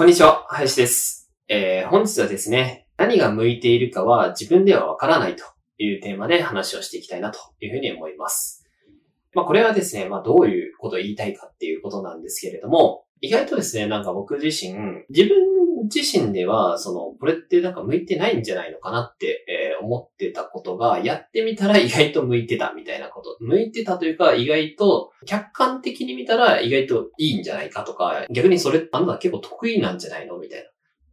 こんにちは、林です。えー、本日はですね、何が向いているかは自分ではわからないというテーマで話をしていきたいなというふうに思います。まあこれはですね、まあどういうことを言いたいかっていうことなんですけれども、意外とですね、なんか僕自身、自分自身では、その、これってなんか向いてないんじゃないのかなって、えー思ってたことが、やってみたら意外と向いてたみたいなこと。向いてたというか、意外と、客観的に見たら意外といいんじゃないかとか、逆にそれ、あなた結構得意なんじゃないのみたいな。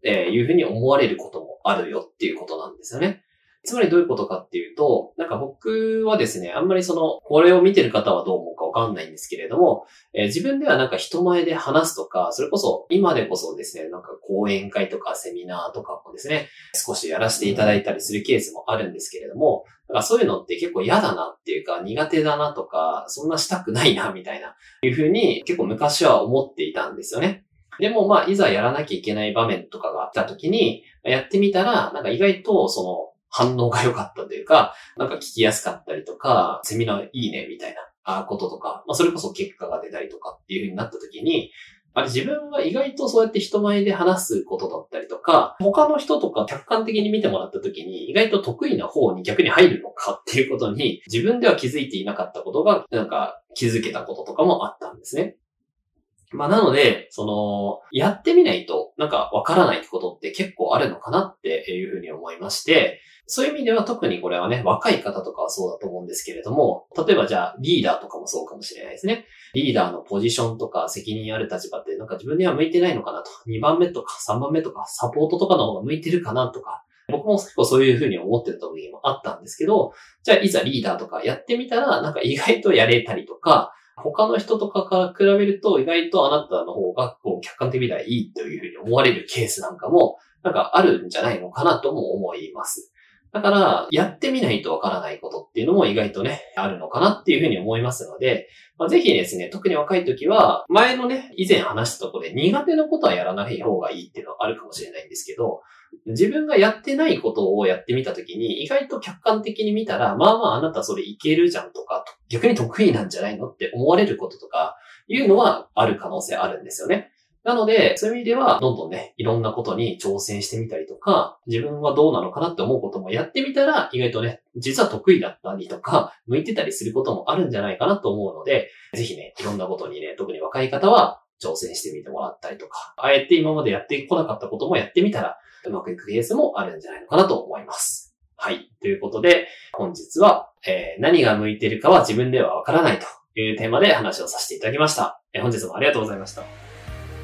えーいうふうに思われることもあるよっていうことなんですよね。つまりどういうことかっていうと、なんか僕はですね、あんまりその、これを見てる方はどう思うかわかんないんですけれども、えー自分ではなんか人前で話すとか、それこそ今でこそですね、なんか講演会とかセミナーとかもですね、少しやらせていただいたりするケースもあるんですけれども、なんかそういうのって結構嫌だなっていうか苦手だなとか、そんなしたくないなみたいな、いうふうに結構昔は思っていたんですよね。でもまあ、いざやらなきゃいけない場面とかがあった時に、やってみたら、なんか意外とその反応が良かったというか、なんか聞きやすかったりとか、セミナーいいねみたいなこととか、まあそれこそ結果が出たりとかっていう風になった時に、あれ自分は意外とそうやって人前で話すことだったりとか、他の人とか客観的に見てもらった時に意外と得意な方に逆に入るのかっていうことに自分では気づいていなかったことが、なんか気づけたこととかもあったんですね。まあなので、その、やってみないとなんかわからないことって結構あるのかなっていうふうに思いまして、そういう意味では特にこれはね、若い方とかはそうだと思うんですけれども、例えばじゃあリーダーとかもそうかもしれないですね。リーダーのポジションとか責任ある立場ってなんか自分には向いてないのかなと。2番目とか3番目とかサポートとかの方が向いてるかなとか。僕も結構そういうふうに思ってた時もあったんですけど、じゃあいざリーダーとかやってみたらなんか意外とやれたりとか、他の人とかから比べると意外とあなたの方がこう客観的にはいいというふうに思われるケースなんかもなんかあるんじゃないのかなとも思います。だから、やってみないとわからないことっていうのも意外とね、あるのかなっていうふうに思いますので、まあ、ぜひですね、特に若い時は、前のね、以前話したところで苦手なことはやらない方がいいっていうのはあるかもしれないんですけど、自分がやってないことをやってみた時に、意外と客観的に見たら、まあまああなたそれいけるじゃんとか、逆に得意なんじゃないのって思われることとか、いうのはある可能性あるんですよね。なので、そういう意味では、どんどんね、いろんなことに挑戦してみたりとか、自分はどうなのかなって思うこともやってみたら、意外とね、実は得意だったりとか、向いてたりすることもあるんじゃないかなと思うので、ぜひね、いろんなことにね、特に若い方は挑戦してみてもらったりとか、あえて今までやってこなかったこともやってみたら、うまくいくケースもあるんじゃないのかなと思います。はい。ということで、本日は、えー何が向いてるかは自分ではわからないというテーマで話をさせていただきました。えー本日もありがとうございました。